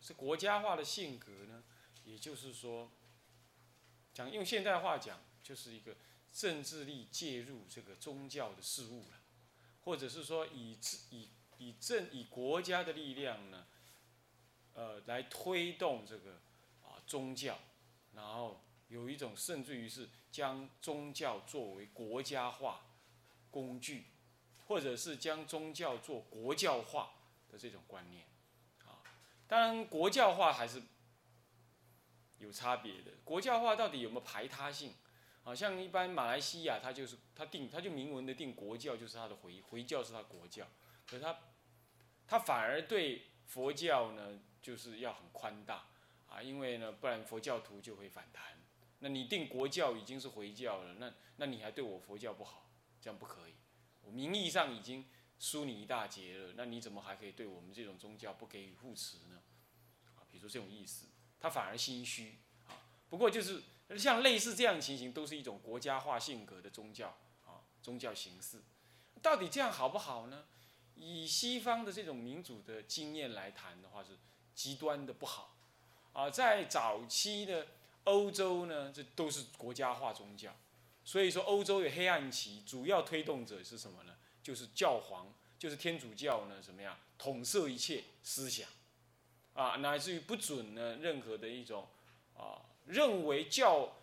是国家化的性格呢，也就是说，讲用现代话讲，就是一个政治力介入这个宗教的事物了，或者是说以以以政以国家的力量呢，呃，来推动这个啊宗教，然后有一种甚至于是将宗教作为国家化工具，或者是将宗教做国教化的这种观念。当然，国教化还是有差别的。国教化到底有没有排他性？好像一般马来西亚，它就是它定，它就明文的定国教就是它的回回教是它国教，可是它它反而对佛教呢，就是要很宽大啊，因为呢，不然佛教徒就会反弹。那你定国教已经是回教了，那那你还对我佛教不好，这样不可以。我名义上已经。输你一大截了，那你怎么还可以对我们这种宗教不给予护持呢？啊，比如说这种意思，他反而心虚啊。不过就是像类似这样情形，都是一种国家化性格的宗教啊，宗教形式。到底这样好不好呢？以西方的这种民主的经验来谈的话，是极端的不好啊。在早期的欧洲呢，这都是国家化宗教，所以说欧洲有黑暗期，主要推动者是什么呢？就是教皇，就是天主教呢，怎么样统摄一切思想，啊，乃至于不准呢任何的一种啊，认为教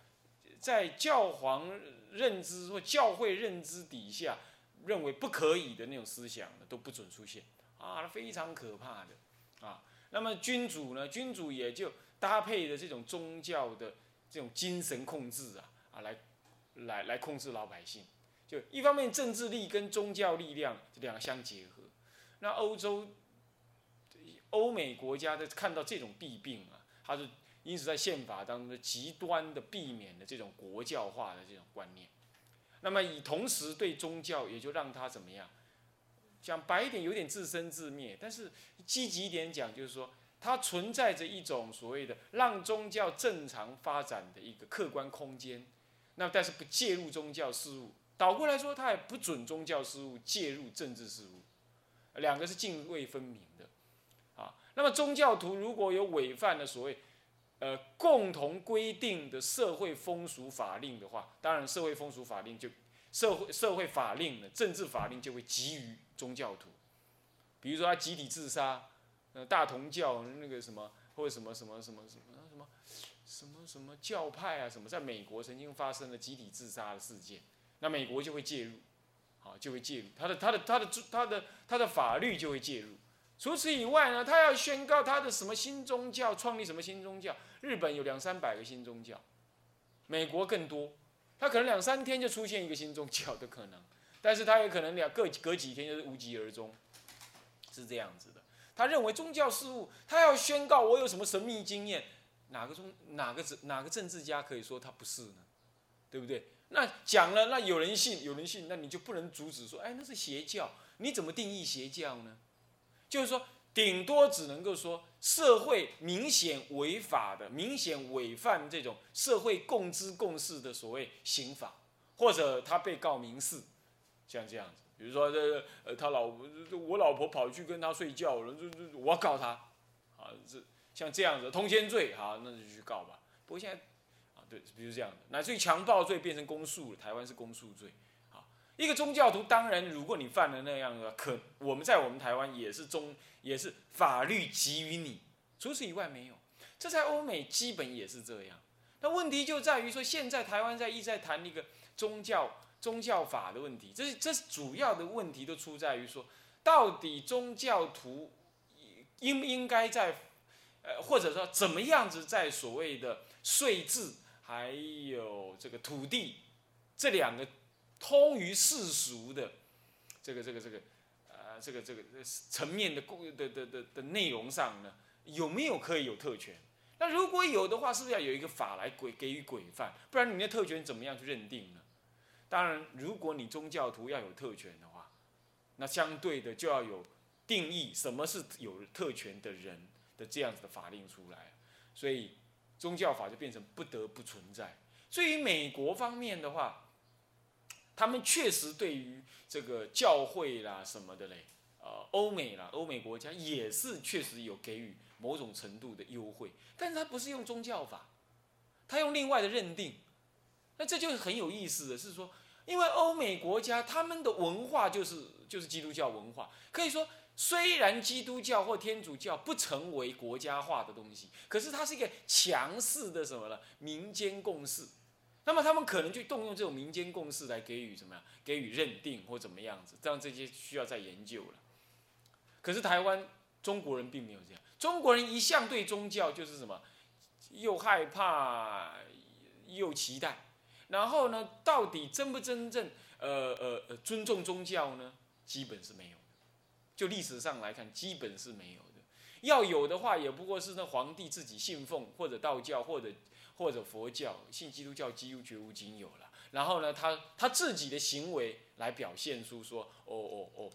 在教皇认知或教会认知底下认为不可以的那种思想呢，都不准出现啊，非常可怕的啊。那么君主呢，君主也就搭配的这种宗教的这种精神控制啊啊，来来来控制老百姓。就一方面，政治力跟宗教力量两相结合。那欧洲、欧美国家的看到这种弊病啊，它是因此在宪法当中极端的避免了这种国教化的这种观念。那么以同时对宗教也就让它怎么样？讲白一点，有点自生自灭。但是积极一点讲，就是说它存在着一种所谓的让宗教正常发展的一个客观空间。那但是不介入宗教事务。倒过来说，他也不准宗教事务介入政治事务，两个是泾渭分明的，啊，那么宗教徒如果有违反了所谓，呃，共同规定的社会风俗法令的话，当然社会风俗法令就社会社会法令呢，政治法令就会给予宗教徒，比如说他集体自杀，呃，大同教那个什么或者什么什么什么什么什么什么什么教派啊，什么在美国曾经发生了集体自杀的事件。那美国就会介入，好，就会介入，他的他的他的他的他的法律就会介入。除此以外呢，他要宣告他的什么新宗教，创立什么新宗教。日本有两三百个新宗教，美国更多，他可能两三天就出现一个新宗教的可能，但是他也可能两隔隔几天就是无疾而终，是这样子的。他认为宗教事务，他要宣告我有什么神秘经验，哪个宗哪个哪个政治家可以说他不是呢？对不对？那讲了，那有人信，有人信，那你就不能阻止说，哎，那是邪教，你怎么定义邪教呢？就是说，顶多只能够说，社会明显违法的，明显违反这种社会共知共识的所谓刑法，或者他被告民事，像这样子，比如说这呃，他老婆，我老婆跑去跟他睡觉了，就就我告他，啊，这像这样子通奸罪，好，那就去告吧。不过现在。对，比如这样的，乃至于强暴罪变成公诉了，台湾是公诉罪。好，一个宗教徒，当然，如果你犯了那样的，可我们在我们台湾也是宗，也是法律给予你，除此以外没有。这在欧美基本也是这样。那问题就在于说，现在台湾在一直在谈一个宗教宗教法的问题，这是这是主要的问题都出在于说，到底宗教徒应不应该在，呃，或者说怎么样子在所谓的税制。还有这个土地，这两个通于世俗的这个这个这个呃这个这个层面的共的的的的内容上呢，有没有可以有特权？那如果有的话，是不是要有一个法来规给予规范？不然你的特权怎么样去认定呢？当然，如果你宗教徒要有特权的话，那相对的就要有定义什么是有特权的人的这样子的法令出来，所以。宗教法就变成不得不存在。至于美国方面的话，他们确实对于这个教会啦什么的嘞，呃欧美啦，欧美国家也是确实有给予某种程度的优惠，但是他不是用宗教法，他用另外的认定，那这就是很有意思的是说，因为欧美国家他们的文化就是就是基督教文化，可以说。虽然基督教或天主教不成为国家化的东西，可是它是一个强势的什么呢？民间共识。那么他们可能就动用这种民间共识来给予怎么样？给予认定或怎么样子？这样这些需要再研究了。可是台湾中国人并没有这样，中国人一向对宗教就是什么？又害怕又期待。然后呢，到底真不真正呃呃呃尊重宗教呢？基本是没有。就历史上来看，基本是没有的。要有的话，也不过是那皇帝自己信奉，或者道教，或者或者佛教，信基督教几乎绝无仅有了。然后呢，他他自己的行为来表现出说，哦哦哦，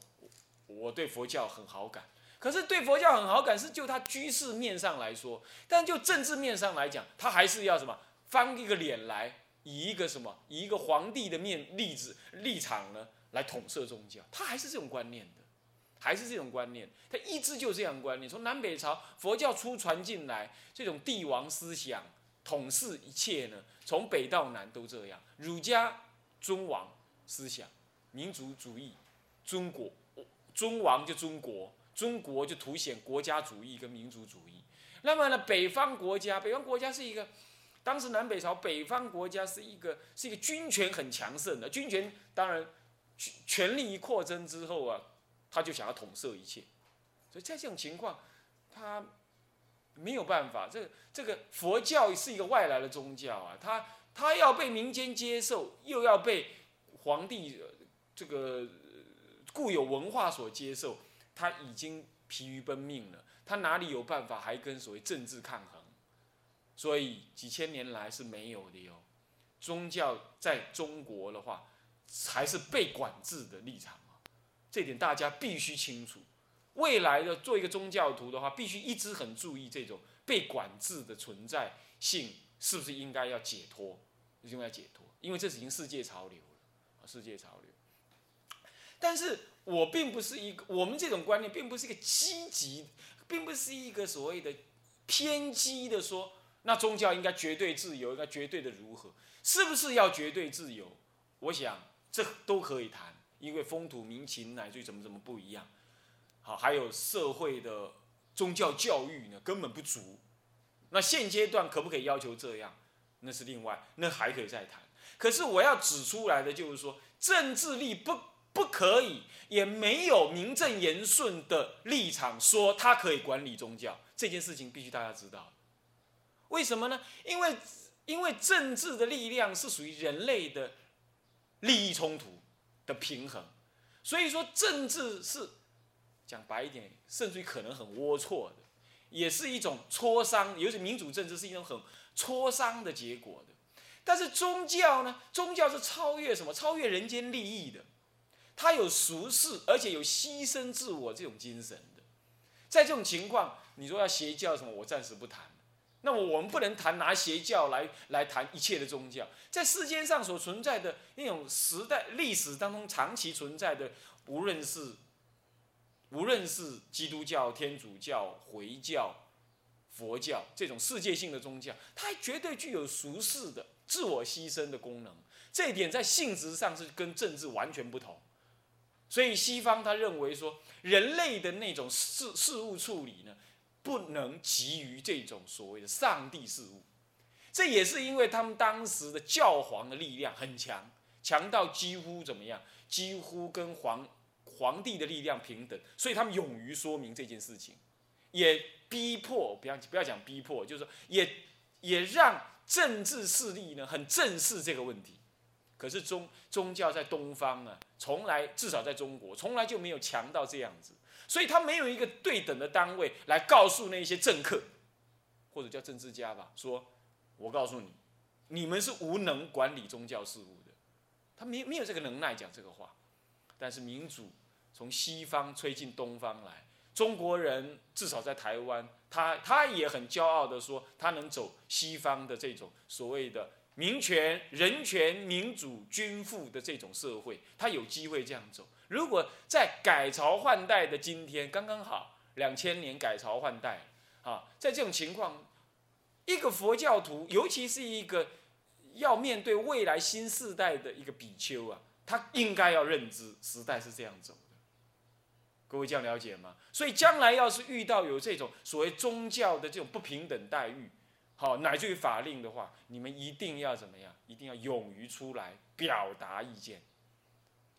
我对佛教很好感。可是对佛教很好感是就他居士面上来说，但就政治面上来讲，他还是要什么翻一个脸来，以一个什么以一个皇帝的面例子立场呢来统摄宗教，他还是这种观念的。还是这种观念，他一直就这样观念。从南北朝佛教初传进来，这种帝王思想统治一切呢，从北到南都这样。儒家尊王思想，民族主义，尊国，尊王就尊国，尊国就凸显国家主义跟民族主义。那么呢，北方国家，北方国家是一个，当时南北朝北方国家是一个是一个军权很强盛的军权，当然权力一扩增之后啊。他就想要统摄一切，所以在这种情况，他没有办法。这个这个佛教是一个外来的宗教啊，他他要被民间接受，又要被皇帝这个固有文化所接受，他已经疲于奔命了。他哪里有办法还跟所谓政治抗衡？所以几千年来是没有的哟。宗教在中国的话，还是被管制的立场。这点大家必须清楚。未来的做一个宗教徒的话，必须一直很注意这种被管制的存在性，是不是应该要解脱？应该解脱，因为这是已经世界潮流了，世界潮流。但是我并不是一个，我们这种观念并不是一个积极，并不是一个所谓的偏激的说，那宗教应该绝对自由，应该绝对的如何？是不是要绝对自由？我想这都可以谈。因为风土民情乃至于怎么怎么不一样，好，还有社会的宗教教育呢，根本不足。那现阶段可不可以要求这样？那是另外，那还可以再谈。可是我要指出来的就是说，政治力不不可以，也没有名正言顺的立场说他可以管理宗教这件事情，必须大家知道。为什么呢？因为因为政治的力量是属于人类的利益冲突。的平衡，所以说政治是讲白一点，甚至于可能很龌龊的，也是一种磋商，尤其民主政治是一种很磋商的结果的。但是宗教呢？宗教是超越什么？超越人间利益的，它有俗世，而且有牺牲自我这种精神的。在这种情况，你说要邪教什么，我暂时不谈。那么我们不能谈拿邪教来来谈一切的宗教，在世间上所存在的那种时代历史当中长期存在的，无论是无论是基督教、天主教、回教、佛教这种世界性的宗教，它绝对具有俗世的自我牺牲的功能。这一点在性质上是跟政治完全不同。所以西方他认为说，人类的那种事事物处理呢？不能急于这种所谓的上帝事物，这也是因为他们当时的教皇的力量很强，强到几乎怎么样？几乎跟皇皇帝的力量平等，所以他们勇于说明这件事情，也逼迫不要不要讲逼迫，就是说也也让政治势力呢很正视这个问题。可是宗宗教在东方呢，从来至少在中国从来就没有强到这样子。所以他没有一个对等的单位来告诉那些政客，或者叫政治家吧，说，我告诉你，你们是无能管理宗教事务的，他没没有这个能耐讲这个话。但是民主从西方吹进东方来，中国人至少在台湾，他他也很骄傲的说，他能走西方的这种所谓的民权、人权、民主、均富的这种社会，他有机会这样走。如果在改朝换代的今天，刚刚好两千年改朝换代啊，在这种情况，一个佛教徒，尤其是一个要面对未来新时代的一个比丘啊，他应该要认知时代是这样走的。各位这样了解吗？所以将来要是遇到有这种所谓宗教的这种不平等待遇，好乃至于法令的话，你们一定要怎么样？一定要勇于出来表达意见。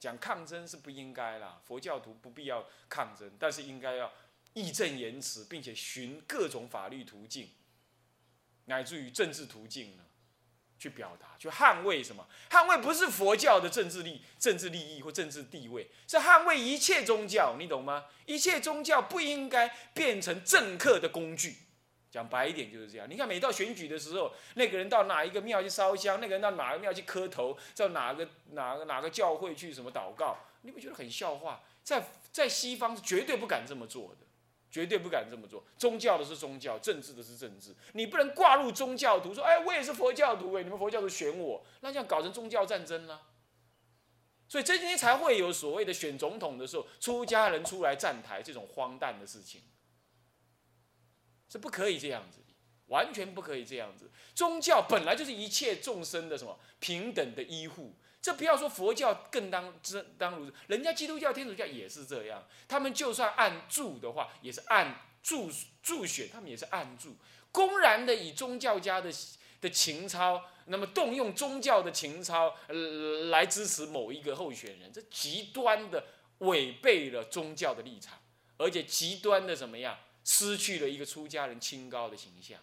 讲抗争是不应该啦，佛教徒不必要抗争，但是应该要义正言辞，并且寻各种法律途径，乃至于政治途径呢，去表达，去捍卫什么？捍卫不是佛教的政治利、政治利益或政治地位，是捍卫一切宗教，你懂吗？一切宗教不应该变成政客的工具。讲白一点就是这样。你看，每到选举的时候，那个人到哪一个庙去烧香，那个人到哪个庙去磕头，到哪个哪个哪个教会去什么祷告，你不觉得很笑话？在在西方是绝对不敢这么做的，绝对不敢这么做。宗教的是宗教，政治的是政治，你不能挂入宗教徒，说哎，我也是佛教徒哎，你们佛教徒选我，那这样搞成宗教战争了。所以这几天才会有所谓的选总统的时候，出家人出来站台这种荒诞的事情。是不可以这样子，完全不可以这样子。宗教本来就是一切众生的什么平等的依护，这不要说佛教更当真当如此，人家基督教、天主教也是这样。他们就算按住的话，也是按住助选，他们也是按住，公然的以宗教家的的情操，那么动用宗教的情操来支持某一个候选人，这极端的违背了宗教的立场，而且极端的怎么样？失去了一个出家人清高的形象，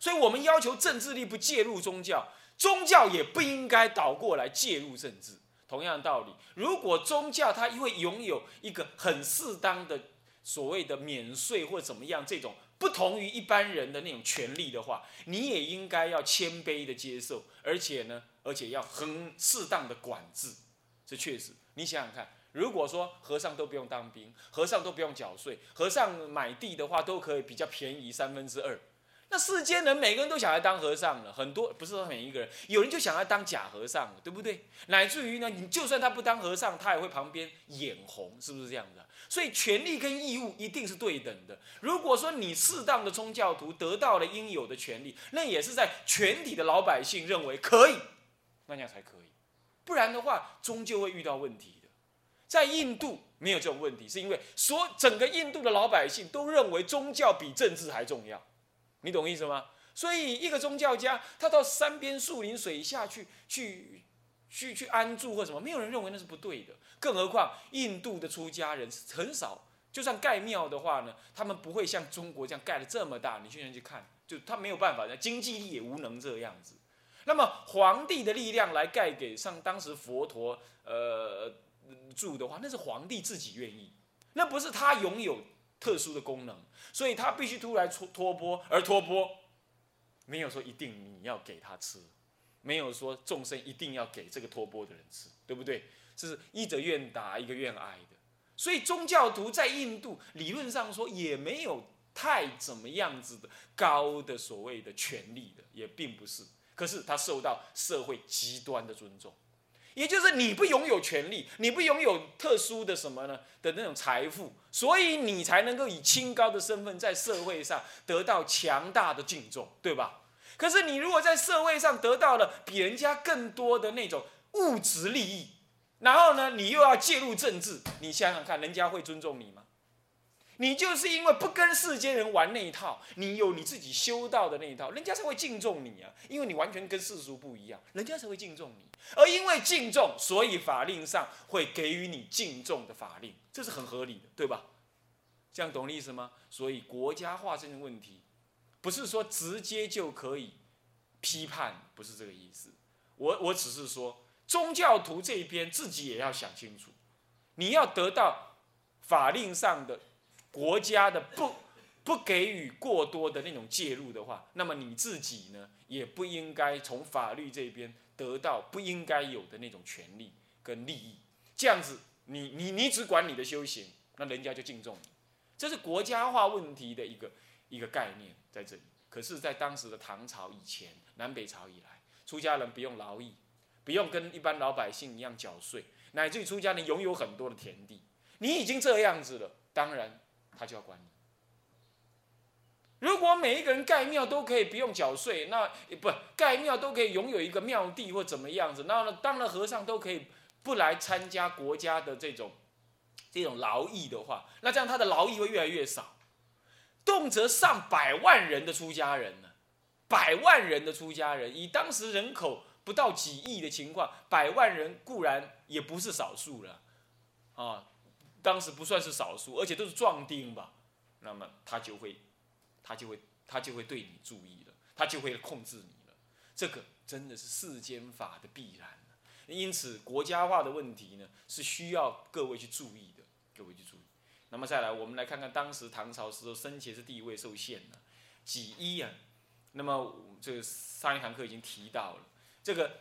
所以我们要求政治力不介入宗教，宗教也不应该倒过来介入政治。同样道理，如果宗教它会拥有一个很适当的所谓的免税或怎么样这种不同于一般人的那种权利的话，你也应该要谦卑的接受，而且呢，而且要很适当的管制。这确实，你想想看。如果说和尚都不用当兵，和尚都不用缴税，和尚买地的话都可以比较便宜三分之二，那世间人每个人都想要当和尚了，很多不是说每一个人，有人就想要当假和尚，对不对？乃至于呢，你就算他不当和尚，他也会旁边眼红，是不是这样的？所以权利跟义务一定是对等的。如果说你适当的宗教徒得到了应有的权利，那也是在全体的老百姓认为可以，那样才可以，不然的话，终究会遇到问题。在印度没有这种问题，是因为所整个印度的老百姓都认为宗教比政治还重要，你懂意思吗？所以一个宗教家他到山边树林水下去去去去安住或什么，没有人认为那是不对的。更何况印度的出家人很少，就算盖庙的话呢，他们不会像中国这样盖的这么大。你去那去看，就他没有办法，经济力也无能这样子。那么皇帝的力量来盖给上当时佛陀，呃。住的话，那是皇帝自己愿意，那不是他拥有特殊的功能，所以他必须突然托托钵，而托钵没有说一定你要给他吃，没有说众生一定要给这个托钵的人吃，对不对？这是一则愿打，一个愿挨的。所以宗教徒在印度理论上说也没有太怎么样子的高的所谓的权利的，也并不是。可是他受到社会极端的尊重。也就是你不拥有权利，你不拥有特殊的什么呢的那种财富，所以你才能够以清高的身份在社会上得到强大的敬重，对吧？可是你如果在社会上得到了比人家更多的那种物质利益，然后呢，你又要介入政治，你想想看，人家会尊重你吗？你就是因为不跟世间人玩那一套，你有你自己修道的那一套，人家才会敬重你啊！因为你完全跟世俗不一样，人家才会敬重你。而因为敬重，所以法令上会给予你敬重的法令，这是很合理的，对吧？这样懂我意思吗？所以国家化这个问题，不是说直接就可以批判，不是这个意思。我我只是说，宗教徒这一边自己也要想清楚，你要得到法令上的。国家的不不给予过多的那种介入的话，那么你自己呢，也不应该从法律这边得到不应该有的那种权利跟利益。这样子，你你你只管你的修行，那人家就敬重你。这是国家化问题的一个一个概念在这里。可是，在当时的唐朝以前，南北朝以来，出家人不用劳役，不用跟一般老百姓一样缴税。乃至于出家人拥有很多的田地，你已经这样子了，当然他就要管你。如果每一个人盖庙都可以不用缴税，那不盖庙都可以拥有一个庙地或怎么样子，那当然和尚都可以不来参加国家的这种这种劳役的话，那这样他的劳役会越来越少，动辄上百万人的出家人呢，百万人的出家人，以当时人口不到几亿的情况，百万人固然也不是少数了，啊，当时不算是少数，而且都是壮丁吧，那么他就会。他就会，他就会对你注意了，他就会控制你了。这个真的是世间法的必然。因此，国家化的问题呢，是需要各位去注意的。各位去注意。那么再来，我们来看看当时唐朝时候生前是地位受限的，几一啊？那么这个上一堂课已经提到了，这个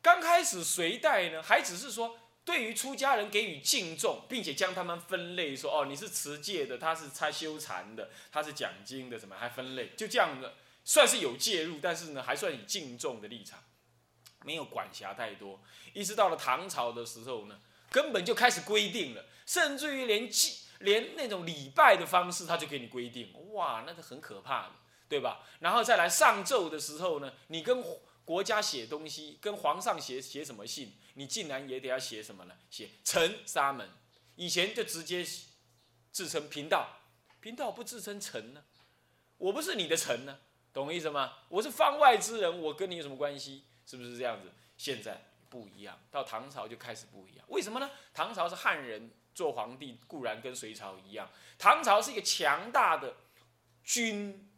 刚开始隋代呢，还只是说。对于出家人给予敬重，并且将他们分类，说哦，你是持戒的，他是参修禅的，他是讲经的，什么还分类，就这样的，算是有介入，但是呢，还算以敬重的立场，没有管辖太多。一直到了唐朝的时候呢，根本就开始规定了，甚至于连祭、连那种礼拜的方式，他就给你规定，哇，那是很可怕的，对吧？然后再来上奏的时候呢，你跟国家写东西，跟皇上写写什么信？你竟然也得要写什么呢？写臣沙门，以前就直接自称贫道，贫道不自称臣呢？我不是你的臣呢，懂我意思吗？我是方外之人，我跟你有什么关系？是不是这样子？现在不一样，到唐朝就开始不一样。为什么呢？唐朝是汉人做皇帝，固然跟隋朝一样，唐朝是一个强大的君，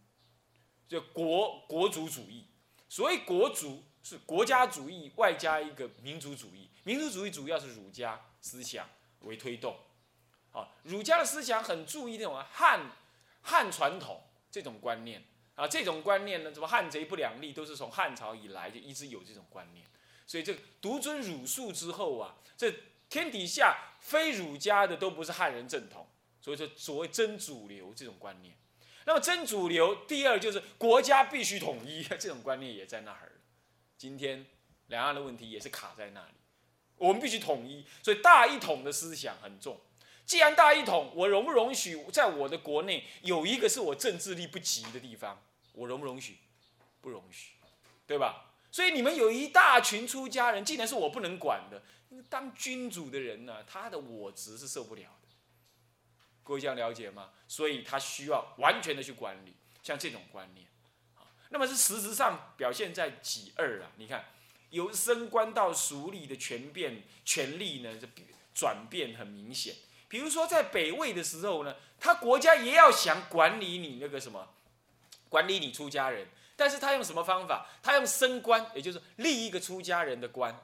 就国国族主义。所谓国族。是国家主义外加一个民族主义，民族主义主要是儒家思想为推动，啊，儒家的思想很注意那种汉汉传统这种观念。啊，这种观念呢，什么汉贼不两立，都是从汉朝以来就一直有这种观念，所以这独尊儒术之后啊，这天底下非儒家的都不是汉人正统，所以说所谓真主流这种观念，那么真主流第二就是国家必须统一，这种观念也在那儿。今天两岸的问题也是卡在那里，我们必须统一，所以大一统的思想很重。既然大一统，我容不容许在我的国内有一个是我政治力不及的地方？我容不容许？不容许，对吧？所以你们有一大群出家人，既然是我不能管的，当君主的人呢，他的我执是受不了的。各位这样了解吗？所以他需要完全的去管理，像这种观念。那么是实质上表现在几二啊？你看，由升官到俗吏的权变权力呢，这转变很明显。比如说在北魏的时候呢，他国家也要想管理你那个什么，管理你出家人，但是他用什么方法？他用升官，也就是立一个出家人的官，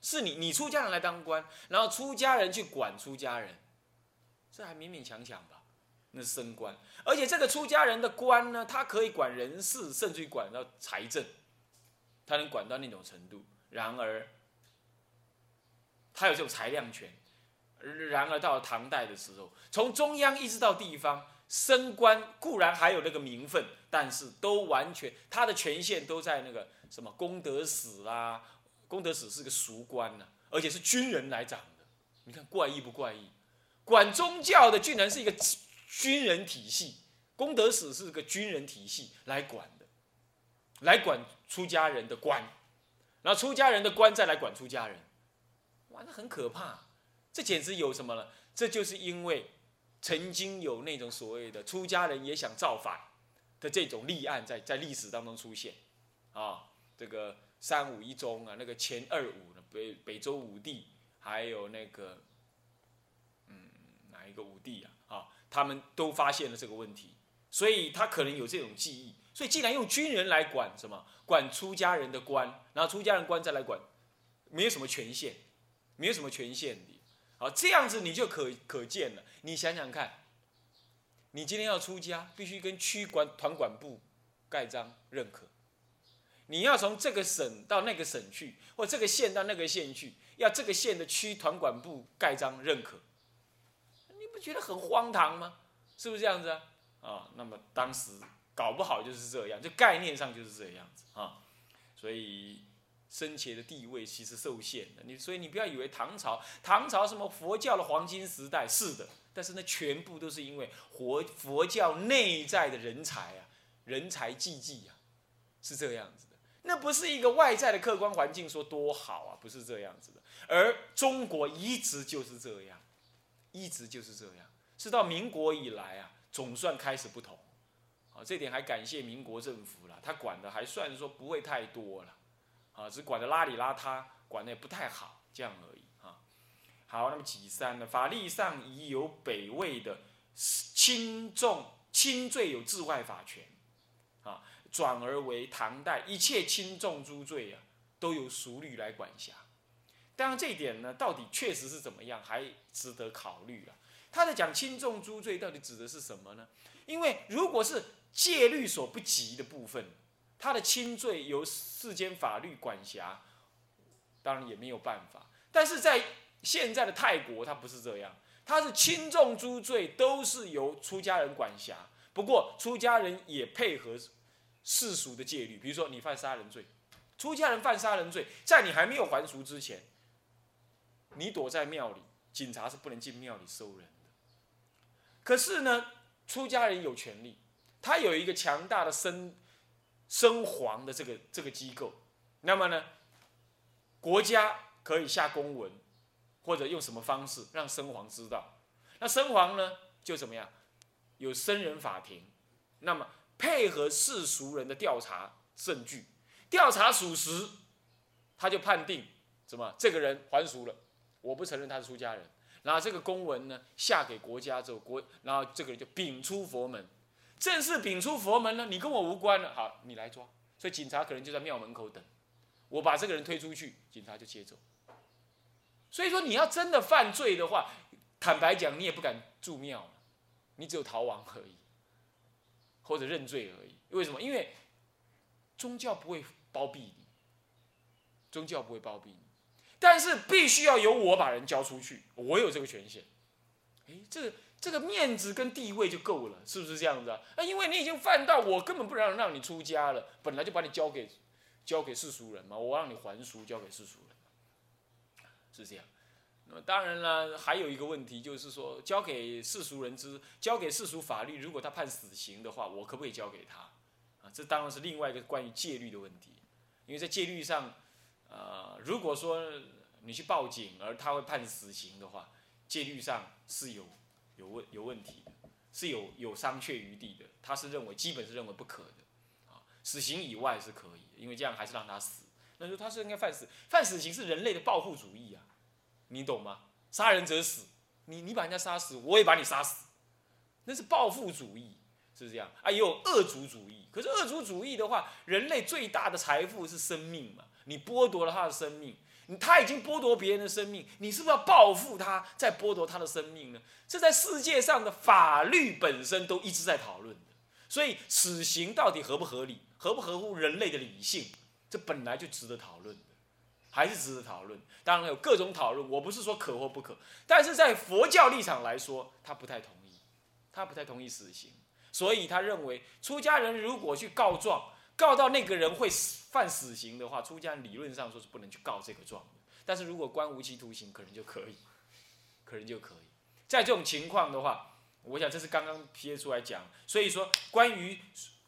是你你出家人来当官，然后出家人去管出家人，这还勉勉强强吧？那是升官。而且这个出家人的官呢，他可以管人事，甚至于管到财政，他能管到那种程度。然而，他有这种裁量权。然而到了唐代的时候，从中央一直到地方升官，固然还有那个名分，但是都完全他的权限都在那个什么功德使啦。功德使是个俗官呢，而且是军人来掌的。你看怪异不怪异？管宗教的居然是一个。军人体系，功德使是个军人体系来管的，来管出家人的官，然后出家人的官再来管出家人，哇，那很可怕，这简直有什么了？这就是因为曾经有那种所谓的出家人也想造反的这种立案在在历史当中出现，啊，这个三武一宗啊，那个前二武北北周武帝，还有那个，嗯，哪一个武帝啊？他们都发现了这个问题，所以他可能有这种记忆。所以既然用军人来管什么，管出家人的官，然后出家人官再来管，没有什么权限，没有什么权限的。好，这样子你就可可见了。你想想看，你今天要出家，必须跟区管团管部盖章认可。你要从这个省到那个省去，或这个县到那个县去，要这个县的区团管部盖章认可。觉得很荒唐吗？是不是这样子啊？啊，那么当时搞不好就是这样，就概念上就是这样子啊。所以生前的地位其实受限的。你所以你不要以为唐朝唐朝什么佛教的黄金时代是的，但是那全部都是因为佛佛教内在的人才啊，人才济济啊，是这样子的。那不是一个外在的客观环境说多好啊，不是这样子的。而中国一直就是这样，一直就是这样，是到民国以来啊，总算开始不同。啊，这点还感谢民国政府了，他管的还算说不会太多了，啊，只管的邋里邋遢，管的也不太好，这样而已啊。好，那么己三呢？法律上已有北魏的轻重轻罪有治外法权，啊，转而为唐代一切轻重诸罪啊，都由俗律来管辖。当然这一点呢，到底确实是怎么样，还值得考虑了。他在讲轻重诸罪，到底指的是什么呢？因为如果是戒律所不及的部分，他的轻罪由世间法律管辖，当然也没有办法。但是在现在的泰国，他不是这样，他是轻重诸罪都是由出家人管辖。不过出家人也配合世俗的戒律，比如说你犯杀人罪，出家人犯杀人罪，在你还没有还俗之前，你躲在庙里，警察是不能进庙里收人的。可是呢，出家人有权利。他有一个强大的生生皇的这个这个机构，那么呢，国家可以下公文，或者用什么方式让生皇知道，那生皇呢就怎么样，有生人法庭，那么配合世俗人的调查证据，调查属实，他就判定什么这个人还俗了，我不承认他是出家人，然后这个公文呢下给国家之后，国然后这个人就禀出佛门。正式禀出佛门呢，你跟我无关了。好，你来抓。所以警察可能就在庙门口等，我把这个人推出去，警察就接走。所以说，你要真的犯罪的话，坦白讲，你也不敢住庙，你只有逃亡而已，或者认罪而已。为什么？因为宗教不会包庇你，宗教不会包庇你，但是必须要由我把人交出去，我有这个权限。哎，这。这个面子跟地位就够了，是不是这样子啊？啊，因为你已经犯到我根本不让让你出家了，本来就把你交给交给世俗人嘛，我让你还俗交给世俗人，是这样。那么当然了，还有一个问题就是说，交给世俗人之交给世俗法律，如果他判死刑的话，我可不可以交给他？啊，这当然是另外一个关于戒律的问题，因为在戒律上，呃，如果说你去报警而他会判死刑的话，戒律上是有。有问有问题的，是有有商榷余地的。他是认为，基本是认为不可的，啊，死刑以外是可以，因为这样还是让他死。那就他是应该犯死，犯死刑是人类的报复主义啊，你懂吗？杀人者死，你你把人家杀死，我也把你杀死，那是报复主义，是不是这样？啊，也有恶族主义。可是恶族主义的话，人类最大的财富是生命嘛，你剥夺了他的生命。他已经剥夺别人的生命，你是不是要报复他，再剥夺他的生命呢？这在世界上的法律本身都一直在讨论的。所以死刑到底合不合理，合不合乎人类的理性，这本来就值得讨论的，还是值得讨论。当然有各种讨论，我不是说可或不可，但是在佛教立场来说，他不太同意，他不太同意死刑，所以他认为出家人如果去告状。告到那个人会犯死刑的话，出家人理论上说是不能去告这个状的。但是如果关无期徒刑，可能就可以，可能就可以。在这种情况的话，我想这是刚刚撇出来讲。所以说，关于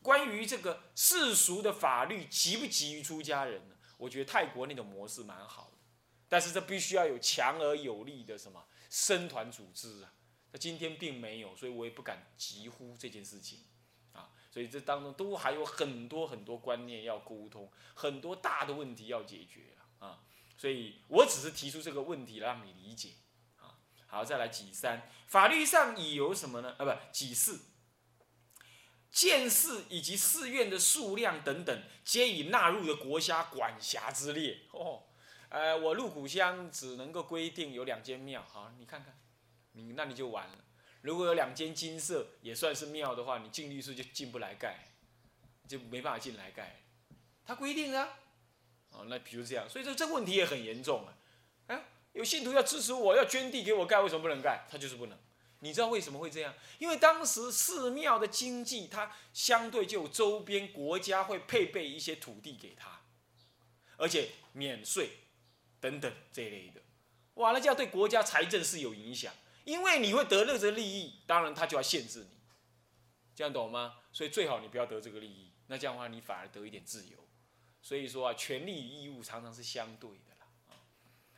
关于这个世俗的法律急不急于出家人呢？我觉得泰国那种模式蛮好的，但是这必须要有强而有力的什么生团组织啊。那今天并没有，所以我也不敢急呼这件事情。所以这当中都还有很多很多观念要沟通，很多大的问题要解决啊！所以我只是提出这个问题让你理解啊。好，再来几三，法律上已有什么呢？啊，不，几四，建寺以及寺院的数量等等，皆已纳入了国家管辖之列。哦，呃，我入古乡只能够规定有两间庙，好，你看看，你那你就完了。如果有两间金色也算是庙的话，你进律师就进不来盖，就没办法进来盖。他规定的，哦，那比如这样，所以说这问题也很严重啊。哎，有信徒要支持我，要捐地给我盖，为什么不能盖？他就是不能。你知道为什么会这样？因为当时寺庙的经济，它相对就周边国家会配备一些土地给他，而且免税等等这一类的，哇，那这样对国家财政是有影响，因为你会得了这个利益，当然他就要限制你，这样懂吗？所以最好你不要得这个利益，那这样的话你反而得一点自由。所以说啊，权利与义务常常是相对的啦。啊，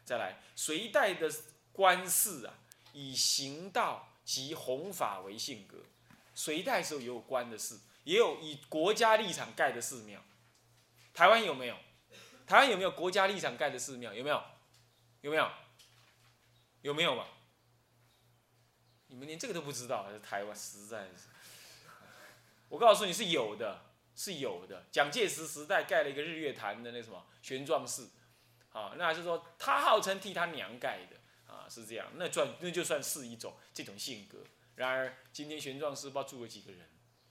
再来，隋代的官士啊，以行道及弘法为性格。隋代时候也有官的事，也有以国家立场盖的寺庙。台湾有没有？台湾有没有国家立场盖的寺庙？有没有？有没有？有没有嘛？你们连这个都不知道，台湾实在是。我告诉你是有的，是有的。蒋介石时代盖了一个日月潭的那什么玄奘寺，啊，那还是说他号称替他娘盖的，啊，是这样，那算那就算是一种这种性格。然而今天玄奘寺不知道住了几个人。